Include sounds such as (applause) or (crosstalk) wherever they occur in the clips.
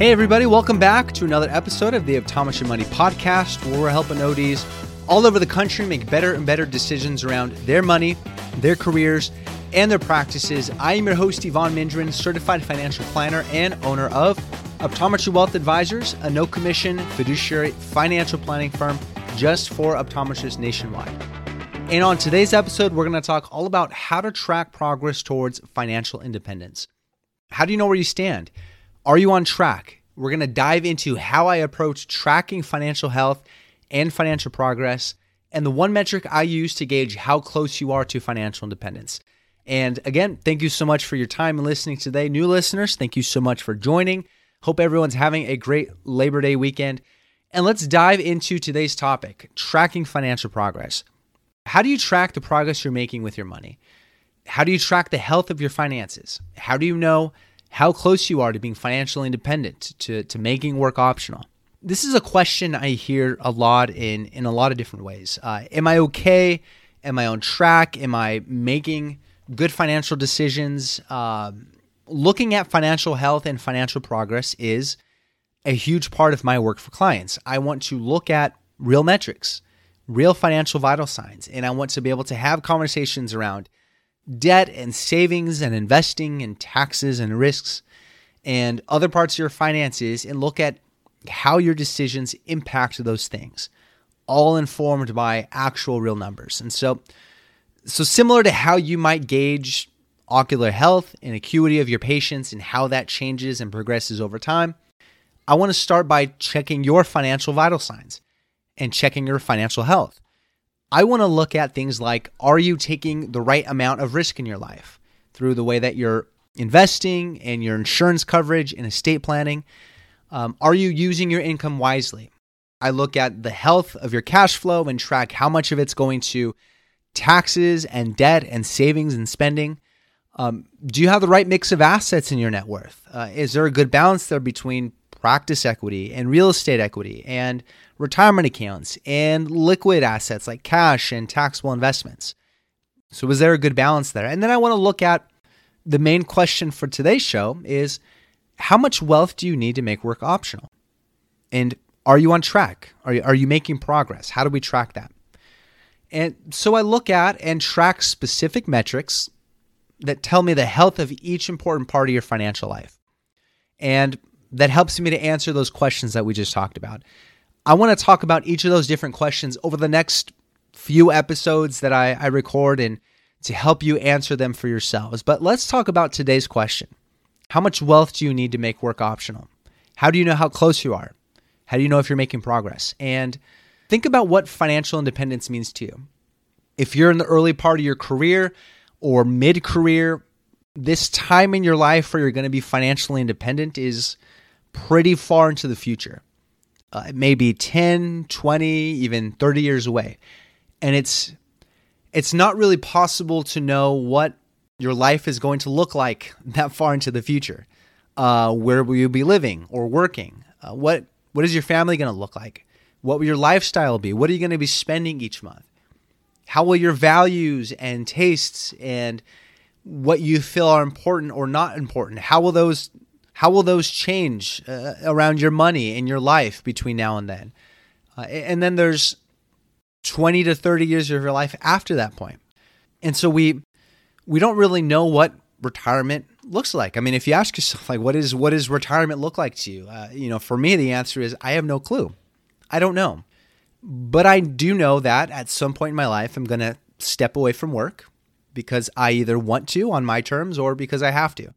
Hey, everybody, welcome back to another episode of the Optometry Money podcast, where we're helping ODs all over the country make better and better decisions around their money, their careers, and their practices. I am your host, Evon Mendrin, certified financial planner and owner of Optometry Wealth Advisors, a no commission fiduciary financial planning firm just for optometrists nationwide. And on today's episode, we're going to talk all about how to track progress towards financial independence. How do you know where you stand? Are you on track? We're going to dive into how I approach tracking financial health and financial progress, and the one metric I use to gauge how close you are to financial independence. And again, thank you so much for your time and listening today. New listeners, thank you so much for joining. Hope everyone's having a great Labor Day weekend. And let's dive into today's topic tracking financial progress. How do you track the progress you're making with your money? How do you track the health of your finances? How do you know how close you are to being financially independent, to, to making work optional. This is a question I hear a lot in, in a lot of different ways. Uh, am I okay? Am I on track? Am I making good financial decisions? Uh, looking at financial health and financial progress is a huge part of my work for clients. I want to look at real metrics, real financial vital signs, and I want to be able to have conversations around debt and savings and investing and taxes and risks and other parts of your finances and look at how your decisions impact those things all informed by actual real numbers. And so so similar to how you might gauge ocular health and acuity of your patients and how that changes and progresses over time i want to start by checking your financial vital signs and checking your financial health I want to look at things like are you taking the right amount of risk in your life through the way that you're investing and your insurance coverage and estate planning? Um, are you using your income wisely? I look at the health of your cash flow and track how much of it's going to taxes and debt and savings and spending. Um, do you have the right mix of assets in your net worth? Uh, is there a good balance there between practice equity and real estate equity and retirement accounts and liquid assets like cash and taxable investments. So was there a good balance there? And then I want to look at the main question for today's show is how much wealth do you need to make work optional? And are you on track? Are you, are you making progress? How do we track that? And so I look at and track specific metrics that tell me the health of each important part of your financial life. And that helps me to answer those questions that we just talked about. I want to talk about each of those different questions over the next few episodes that I, I record and to help you answer them for yourselves. But let's talk about today's question How much wealth do you need to make work optional? How do you know how close you are? How do you know if you're making progress? And think about what financial independence means to you. If you're in the early part of your career or mid career, this time in your life where you're going to be financially independent is pretty far into the future. Uh, maybe 10, 20, even 30 years away. And it's it's not really possible to know what your life is going to look like (laughs) that far into the future. Uh, where will you be living or working? Uh, what what is your family going to look like? What will your lifestyle be? What are you going to be spending each month? How will your values and tastes and what you feel are important or not important? How will those how will those change uh, around your money and your life between now and then? Uh, and then there's 20 to 30 years of your life after that point. And so we we don't really know what retirement looks like. I mean, if you ask yourself like what is what does retirement look like to you? Uh, you know, for me the answer is I have no clue. I don't know. But I do know that at some point in my life I'm going to step away from work because I either want to on my terms or because I have to.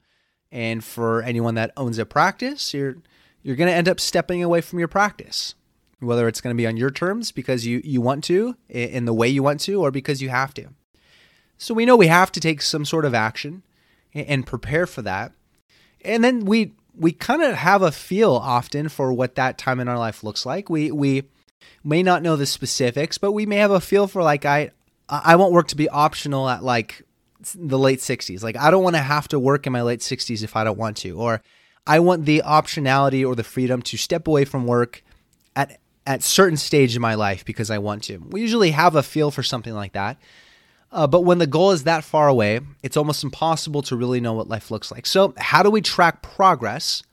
And for anyone that owns a practice, you're you're going to end up stepping away from your practice, whether it's going to be on your terms because you you want to in the way you want to or because you have to. So we know we have to take some sort of action and prepare for that. And then we we kind of have a feel often for what that time in our life looks like. We we may not know the specifics, but we may have a feel for like I I want work to be optional at like the late 60s. Like I don't want to have to work in my late 60s if I don't want to or I want the optionality or the freedom to step away from work at at certain stage in my life because I want to. We usually have a feel for something like that. Uh, but when the goal is that far away, it's almost impossible to really know what life looks like. So, how do we track progress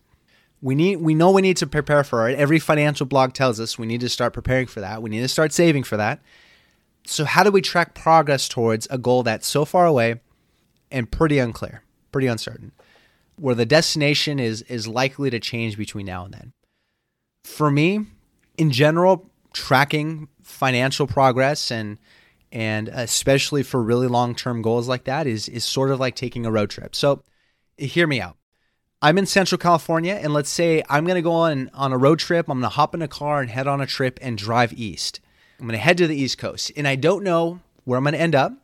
We need we know we need to prepare for it. Every financial blog tells us we need to start preparing for that. We need to start saving for that. So how do we track progress towards a goal that's so far away and pretty unclear, pretty uncertain, where the destination is is likely to change between now and then? For me, in general, tracking financial progress and and especially for really long-term goals like that is is sort of like taking a road trip. So hear me out. I'm in Central California, and let's say I'm going to go on on a road trip. I'm going to hop in a car and head on a trip and drive east. I'm going to head to the East Coast, and I don't know where I'm going to end up,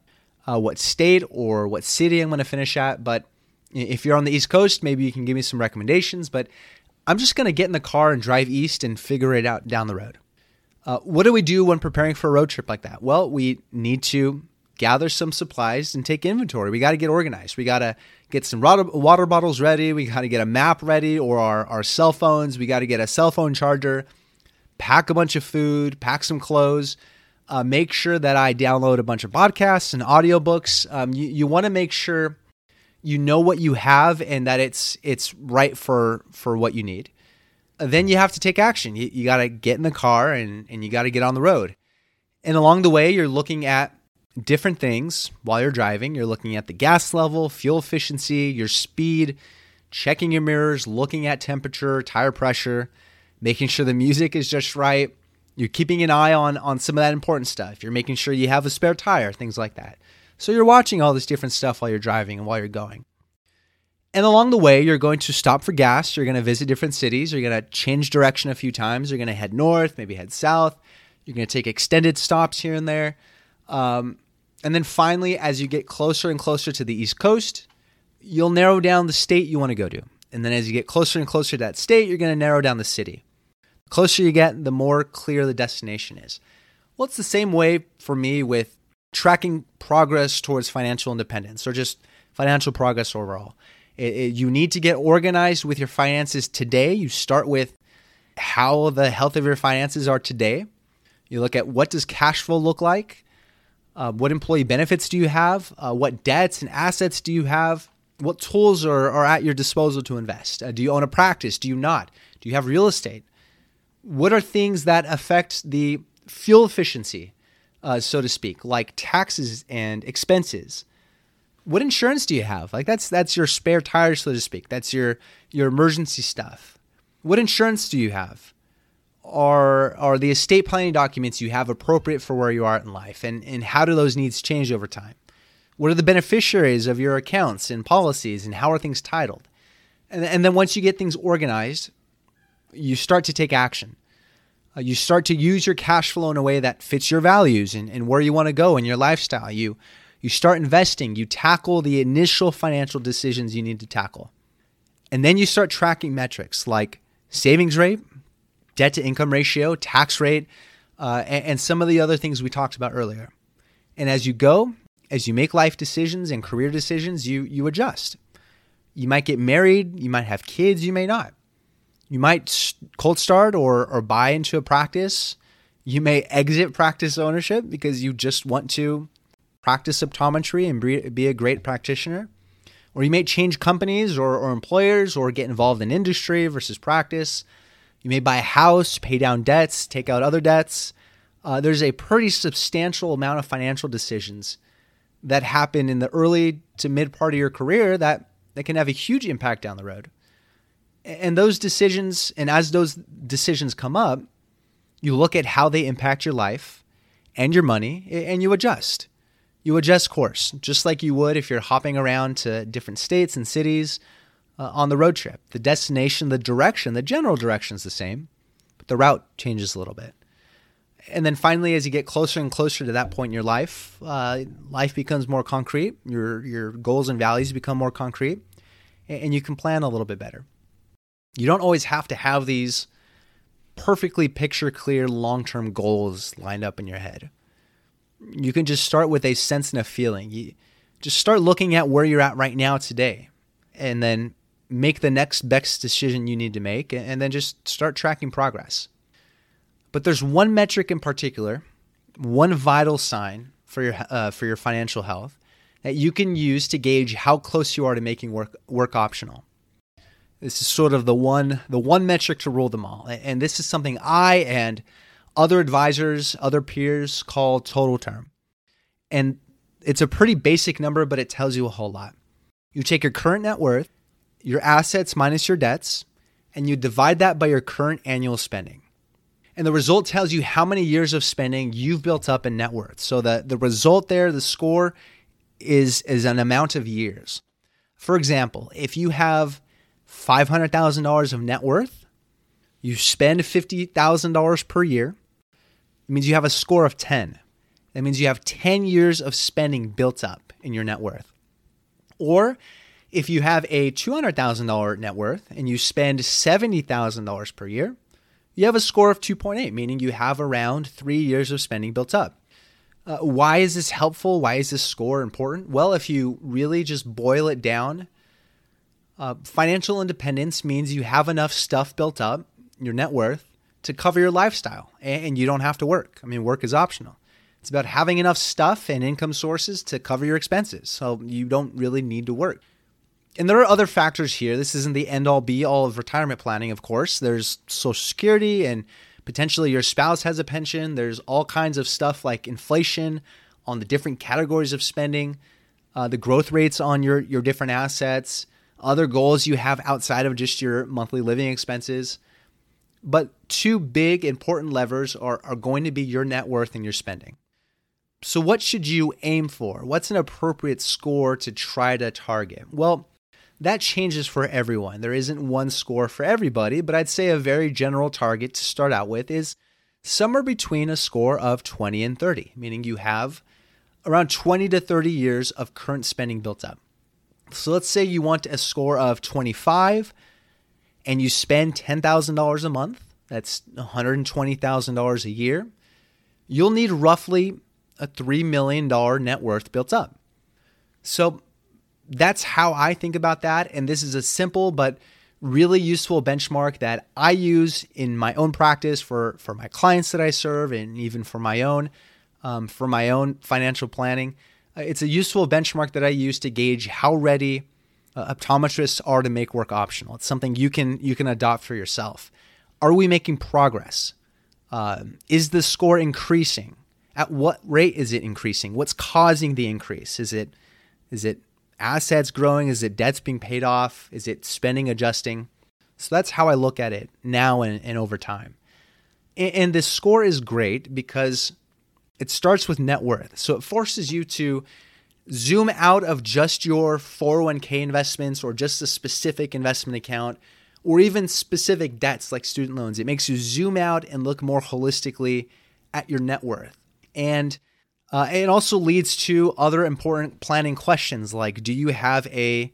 uh, what state or what city I'm going to finish at. But if you're on the East Coast, maybe you can give me some recommendations. But I'm just going to get in the car and drive east and figure it out down the road. Uh, what do we do when preparing for a road trip like that? Well, we need to gather some supplies and take inventory. We got to get organized. We got to get some water bottles ready. We got to get a map ready or our, our cell phones. We got to get a cell phone charger, pack a bunch of food, pack some clothes. Uh, make sure that I download a bunch of podcasts and audiobooks. Um, you you want to make sure you know what you have and that it's it's right for for what you need. Then you have to take action. You, you got to get in the car and, and you got to get on the road. And along the way, you're looking at different things while you're driving. You're looking at the gas level, fuel efficiency, your speed, checking your mirrors, looking at temperature, tire pressure, making sure the music is just right. You're keeping an eye on on some of that important stuff. You're making sure you have a spare tire, things like that. So you're watching all this different stuff while you're driving and while you're going. And along the way, you're going to stop for gas. You're going to visit different cities. You're going to change direction a few times. You're going to head north, maybe head south. You're going to take extended stops here and there. Um, and then finally, as you get closer and closer to the East Coast, you'll narrow down the state you want to go to. And then as you get closer and closer to that state, you're going to narrow down the city. Closer you get, the more clear the destination is. Well, it's the same way for me with tracking progress towards financial independence or just financial progress overall. It, it, you need to get organized with your finances today. You start with how the health of your finances are today. You look at what does cash flow look like? Uh, what employee benefits do you have? Uh, what debts and assets do you have? What tools are, are at your disposal to invest? Uh, do you own a practice? Do you not? Do you have real estate? What are things that affect the fuel efficiency, uh, so to speak, like taxes and expenses? What insurance do you have? Like that's that's your spare tire, so to speak. That's your your emergency stuff. What insurance do you have? are are the estate planning documents you have appropriate for where you are in life and and how do those needs change over time what are the beneficiaries of your accounts and policies and how are things titled and, and then once you get things organized you start to take action uh, you start to use your cash flow in a way that fits your values and, and where you want to go in your lifestyle you you start investing you tackle the initial financial decisions you need to tackle and then you start tracking metrics like savings rate debt to income ratio, tax rate, uh, and, and some of the other things we talked about earlier. And as you go, as you make life decisions and career decisions, you you adjust. You might get married, you might have kids, you may not. You might cold start or or buy into a practice. You may exit practice ownership because you just want to practice optometry and be a great practitioner. Or you may change companies or, or employers or get involved in industry versus practice. You may buy a house, pay down debts, take out other debts. Uh, there's a pretty substantial amount of financial decisions that happen in the early to mid part of your career that, that can have a huge impact down the road. And those decisions, and as those decisions come up, you look at how they impact your life and your money, and you adjust. You adjust course, just like you would if you're hopping around to different states and cities uh, on the road trip. The destination, the direction, the general direction is the same, but the route changes a little bit. And then finally, as you get closer and closer to that point in your life, uh, life becomes more concrete. Your your goals and values become more concrete, and you can plan a little bit better. You don't always have to have these perfectly picture clear long term goals lined up in your head. You can just start with a sense and a feeling. You just start looking at where you're at right now today, and then make the next best decision you need to make and then just start tracking progress. But there's one metric in particular, one vital sign for your uh, for your financial health that you can use to gauge how close you are to making work work optional. This is sort of the one the one metric to rule them all. And this is something I and other advisors, other peers call total term. And it's a pretty basic number, but it tells you a whole lot. You take your current net worth, your assets minus your debts, and you divide that by your current annual spending. And the result tells you how many years of spending you've built up in net worth. So the, the result there, the score, is, is an amount of years. For example, if you have $500,000 of net worth, you spend $50,000 per year, it means you have a score of 10. That means you have 10 years of spending built up in your net worth. Or if you have a $200,000 net worth and you spend $70,000 per year, you have a score of 2.8, meaning you have around three years of spending built up. Uh, why is this helpful? Why is this score important? Well, if you really just boil it down, uh, financial independence means you have enough stuff built up, your net worth, to cover your lifestyle, and you don't have to work. I mean, work is optional. It's about having enough stuff and income sources to cover your expenses, so you don't really need to work and there are other factors here. This isn't the end all be all of retirement planning, of course. There's Social Security and potentially your spouse has a pension. There's all kinds of stuff like inflation on the different categories of spending, uh, the growth rates on your, your different assets, other goals you have outside of just your monthly living expenses. But two big important levers are, are going to be your net worth and your spending. So, what should you aim for? What's an appropriate score to try to target? Well, that changes for everyone. There isn't one score for everybody, but I'd say a very general target to start out with is somewhere between a score of 20 and 30, meaning you have around 20 to 30 years of current spending built up. So let's say you want a score of 25 and you spend $10,000 a month, that's $120,000 a year. You'll need roughly a $3 million net worth built up. So that's how I think about that. And this is a simple but really useful benchmark that I use in my own practice for, for my clients that I serve and even for my own um, for my own financial planning. Uh, it's a useful benchmark that I use to gauge how ready uh, optometrists are to make work optional. It's something you can you can adopt for yourself. Are we making progress? Uh, is the score increasing? At what rate is it increasing? What's causing the increase? Is it is it assets growing? Is it debts being paid off? Is it spending adjusting? So that's how I look at it now and, and over time. And, and this score is great because it starts with net worth. So it forces you to zoom out of just your 401k investments or just a specific investment account or even specific debts like student loans. It makes you zoom out and look more holistically at your net worth. And uh, it also leads to other important planning questions like do you have a,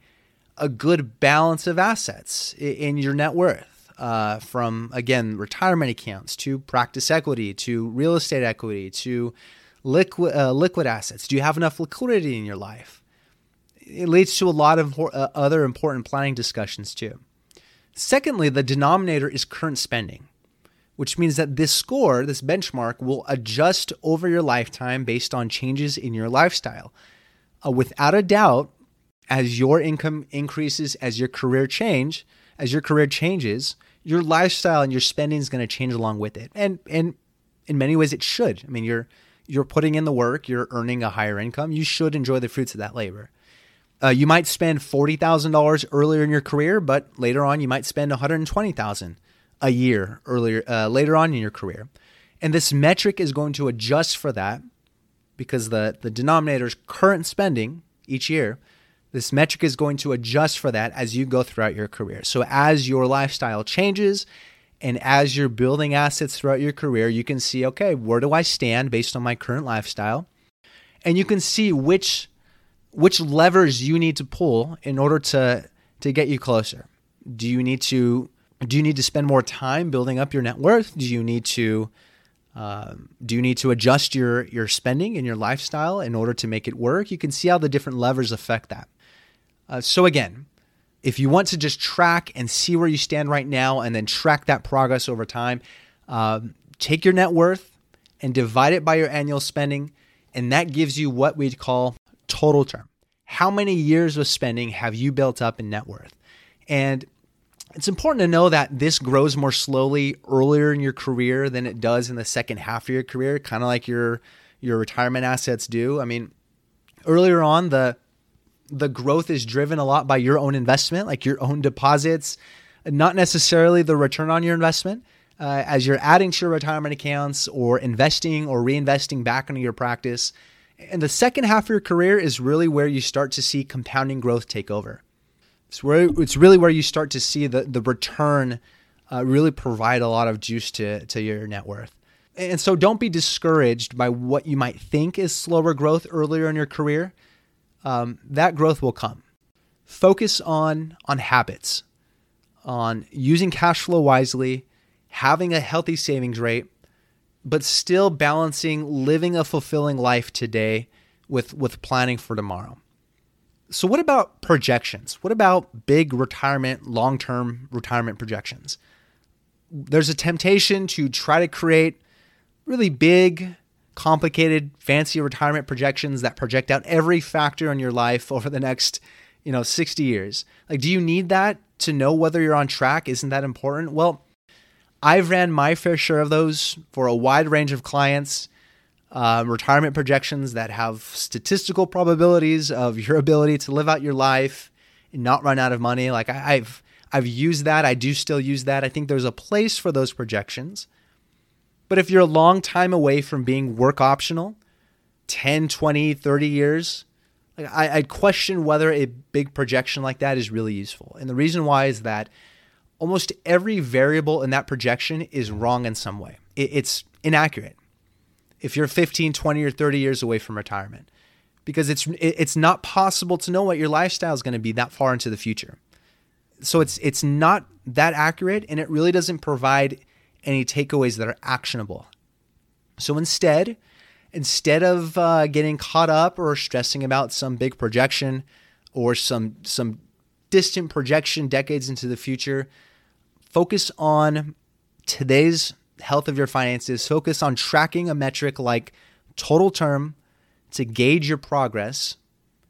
a good balance of assets in your net worth? Uh, from again, retirement accounts to practice equity to real estate equity to liquid, uh, liquid assets. Do you have enough liquidity in your life? It leads to a lot of uh, other important planning discussions too. Secondly, the denominator is current spending which means that this score, this benchmark, will adjust over your lifetime based on changes in your lifestyle. Uh, without a doubt, as your income increases, as your career change, as your career changes, your lifestyle and your spending is going to change along with it. And and in many ways it should. I mean, you're you're putting in the work, you're earning a higher income, you should enjoy the fruits of that labor. Uh, you might spend $40,000 earlier in your career, but later on you might spend 120,000 a year earlier uh, later on in your career. And this metric is going to adjust for that because the, the denominator is current spending each year. This metric is going to adjust for that as you go throughout your career. So, as your lifestyle changes and as you're building assets throughout your career, you can see, okay, where do I stand based on my current lifestyle? And you can see which which levers you need to pull in order to to get you closer. Do you need to do you need to spend more time building up your net worth? Do you need to um, do you need to adjust your your spending and your lifestyle in order to make it work? You can see how the different levers affect that. Uh, so again, if you want to just track and see where you stand right now, and then track that progress over time, um, take your net worth and divide it by your annual spending, and that gives you what we'd call total term. How many years of spending have you built up in net worth? And it's important to know that this grows more slowly earlier in your career than it does in the second half of your career, kind of like your your retirement assets do. I mean, earlier on the the growth is driven a lot by your own investment, like your own deposits, not necessarily the return on your investment. Uh, as you're adding to your retirement accounts or investing or reinvesting back into your practice. And the second half of your career is really where you start to see compounding growth take over. It's where it's really where you start to see the the return uh, really provide a lot of juice to to your net worth. And so don't be discouraged by what you might think is slower growth earlier in your career. Um, that growth will come. Focus on on habits, on using cash flow wisely, having a healthy savings rate, but still balancing living a fulfilling life today with with planning for tomorrow. So, what about projections? What about big retirement, long term retirement projections? There's a temptation to try to create really big, complicated, fancy retirement projections that project out every factor in your life over the next, you know, 60 years. Like, do you need that to know whether you're on track? Isn't that important? Well, I've ran my fair share of those for a wide range of clients um, retirement projections that have statistical probabilities of your ability to live out your life and not run out of money. Like I, I've I've used that. I do still use that. I think there's a place for those projections. But if you're a long time away from being work optional, 10, 20, 30 years, like I, I'd question whether a big projection like that is really useful. And the reason why is that almost every variable in that projection is wrong in some way. It, it's inaccurate if you're 15, 20 or 30 years away from retirement because it's it's not possible to know what your lifestyle is going to be that far into the future. So it's it's not that accurate and it really doesn't provide any takeaways that are actionable. So instead, instead of uh, getting caught up or stressing about some big projection or some some distant projection decades into the future, focus on today's health of your finances, focus on tracking a metric like total term to gauge your progress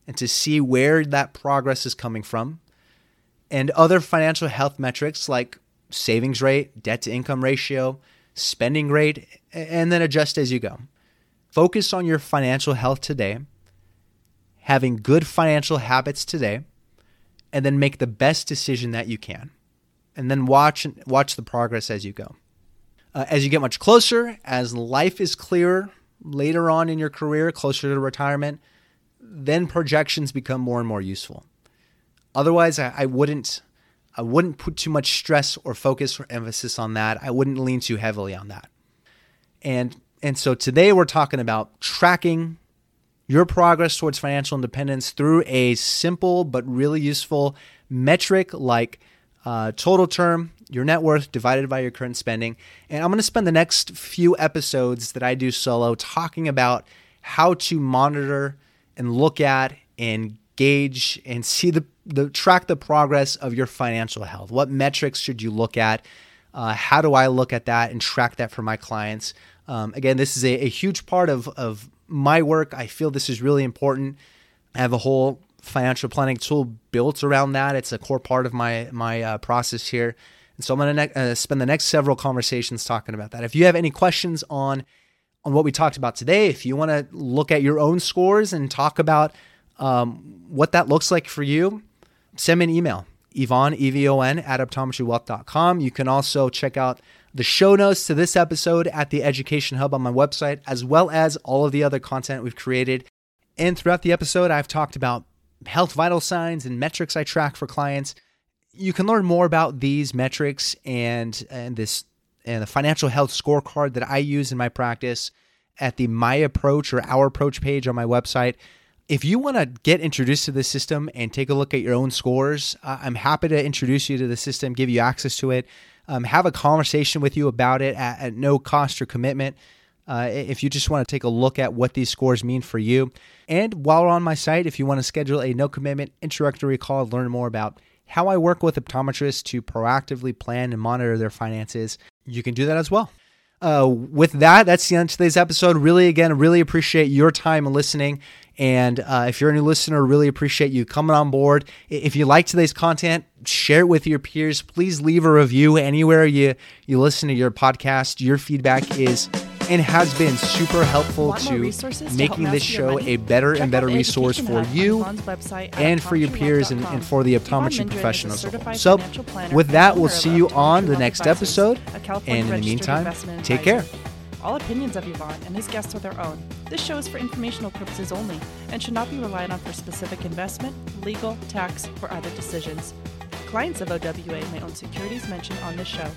and to see where that progress is coming from, and other financial health metrics like savings rate, debt to income ratio, spending rate, and then adjust as you go. Focus on your financial health today, having good financial habits today, and then make the best decision that you can. And then watch watch the progress as you go. Uh, as you get much closer, as life is clearer later on in your career, closer to retirement, then projections become more and more useful. Otherwise, I, I wouldn't I wouldn't put too much stress or focus or emphasis on that. I wouldn't lean too heavily on that. And and so today we're talking about tracking your progress towards financial independence through a simple but really useful metric like uh, total term, your net worth divided by your current spending. And I'm going to spend the next few episodes that I do solo talking about how to monitor and look at and gauge and see the, the track the progress of your financial health. What metrics should you look at? Uh, how do I look at that and track that for my clients? Um, again, this is a, a huge part of, of my work. I feel this is really important. I have a whole financial planning tool built around that. It's a core part of my my uh, process here. And so I'm going to ne- uh, spend the next several conversations talking about that. If you have any questions on on what we talked about today, if you want to look at your own scores and talk about um, what that looks like for you, send me an email, Evon, E-V-O-N, at optometrywealth.com. You can also check out the show notes to this episode at the Education Hub on my website, as well as all of the other content we've created. And throughout the episode, I've talked about health vital signs and metrics I track for clients. You can learn more about these metrics and and this and the financial health scorecard that I use in my practice at the My Approach or Our Approach page on my website. If you want to get introduced to the system and take a look at your own scores, I'm happy to introduce you to the system, give you access to it, um, have a conversation with you about it at, at no cost or commitment. Uh, if you just want to take a look at what these scores mean for you. And while we're on my site, if you want to schedule a no commitment introductory call, learn more about how I work with optometrists to proactively plan and monitor their finances, you can do that as well. Uh, with that, that's the end of today's episode. Really, again, really appreciate your time listening. And uh, if you're a new listener, really appreciate you coming on board. If you like today's content, share it with your peers. Please leave a review anywhere you you listen to your podcast. Your feedback is and has been super helpful to making this show a better and better resource for you and for your peers and, and for the optometry professionals. So, with that, we'll see you on the next episode. And in the meantime, take care. All opinions of Evon and his guests are their own. This show is for informational purposes only and should not be relied on for specific investment, legal, tax, or other decisions. Clients of OWA may own securities mentioned on this show.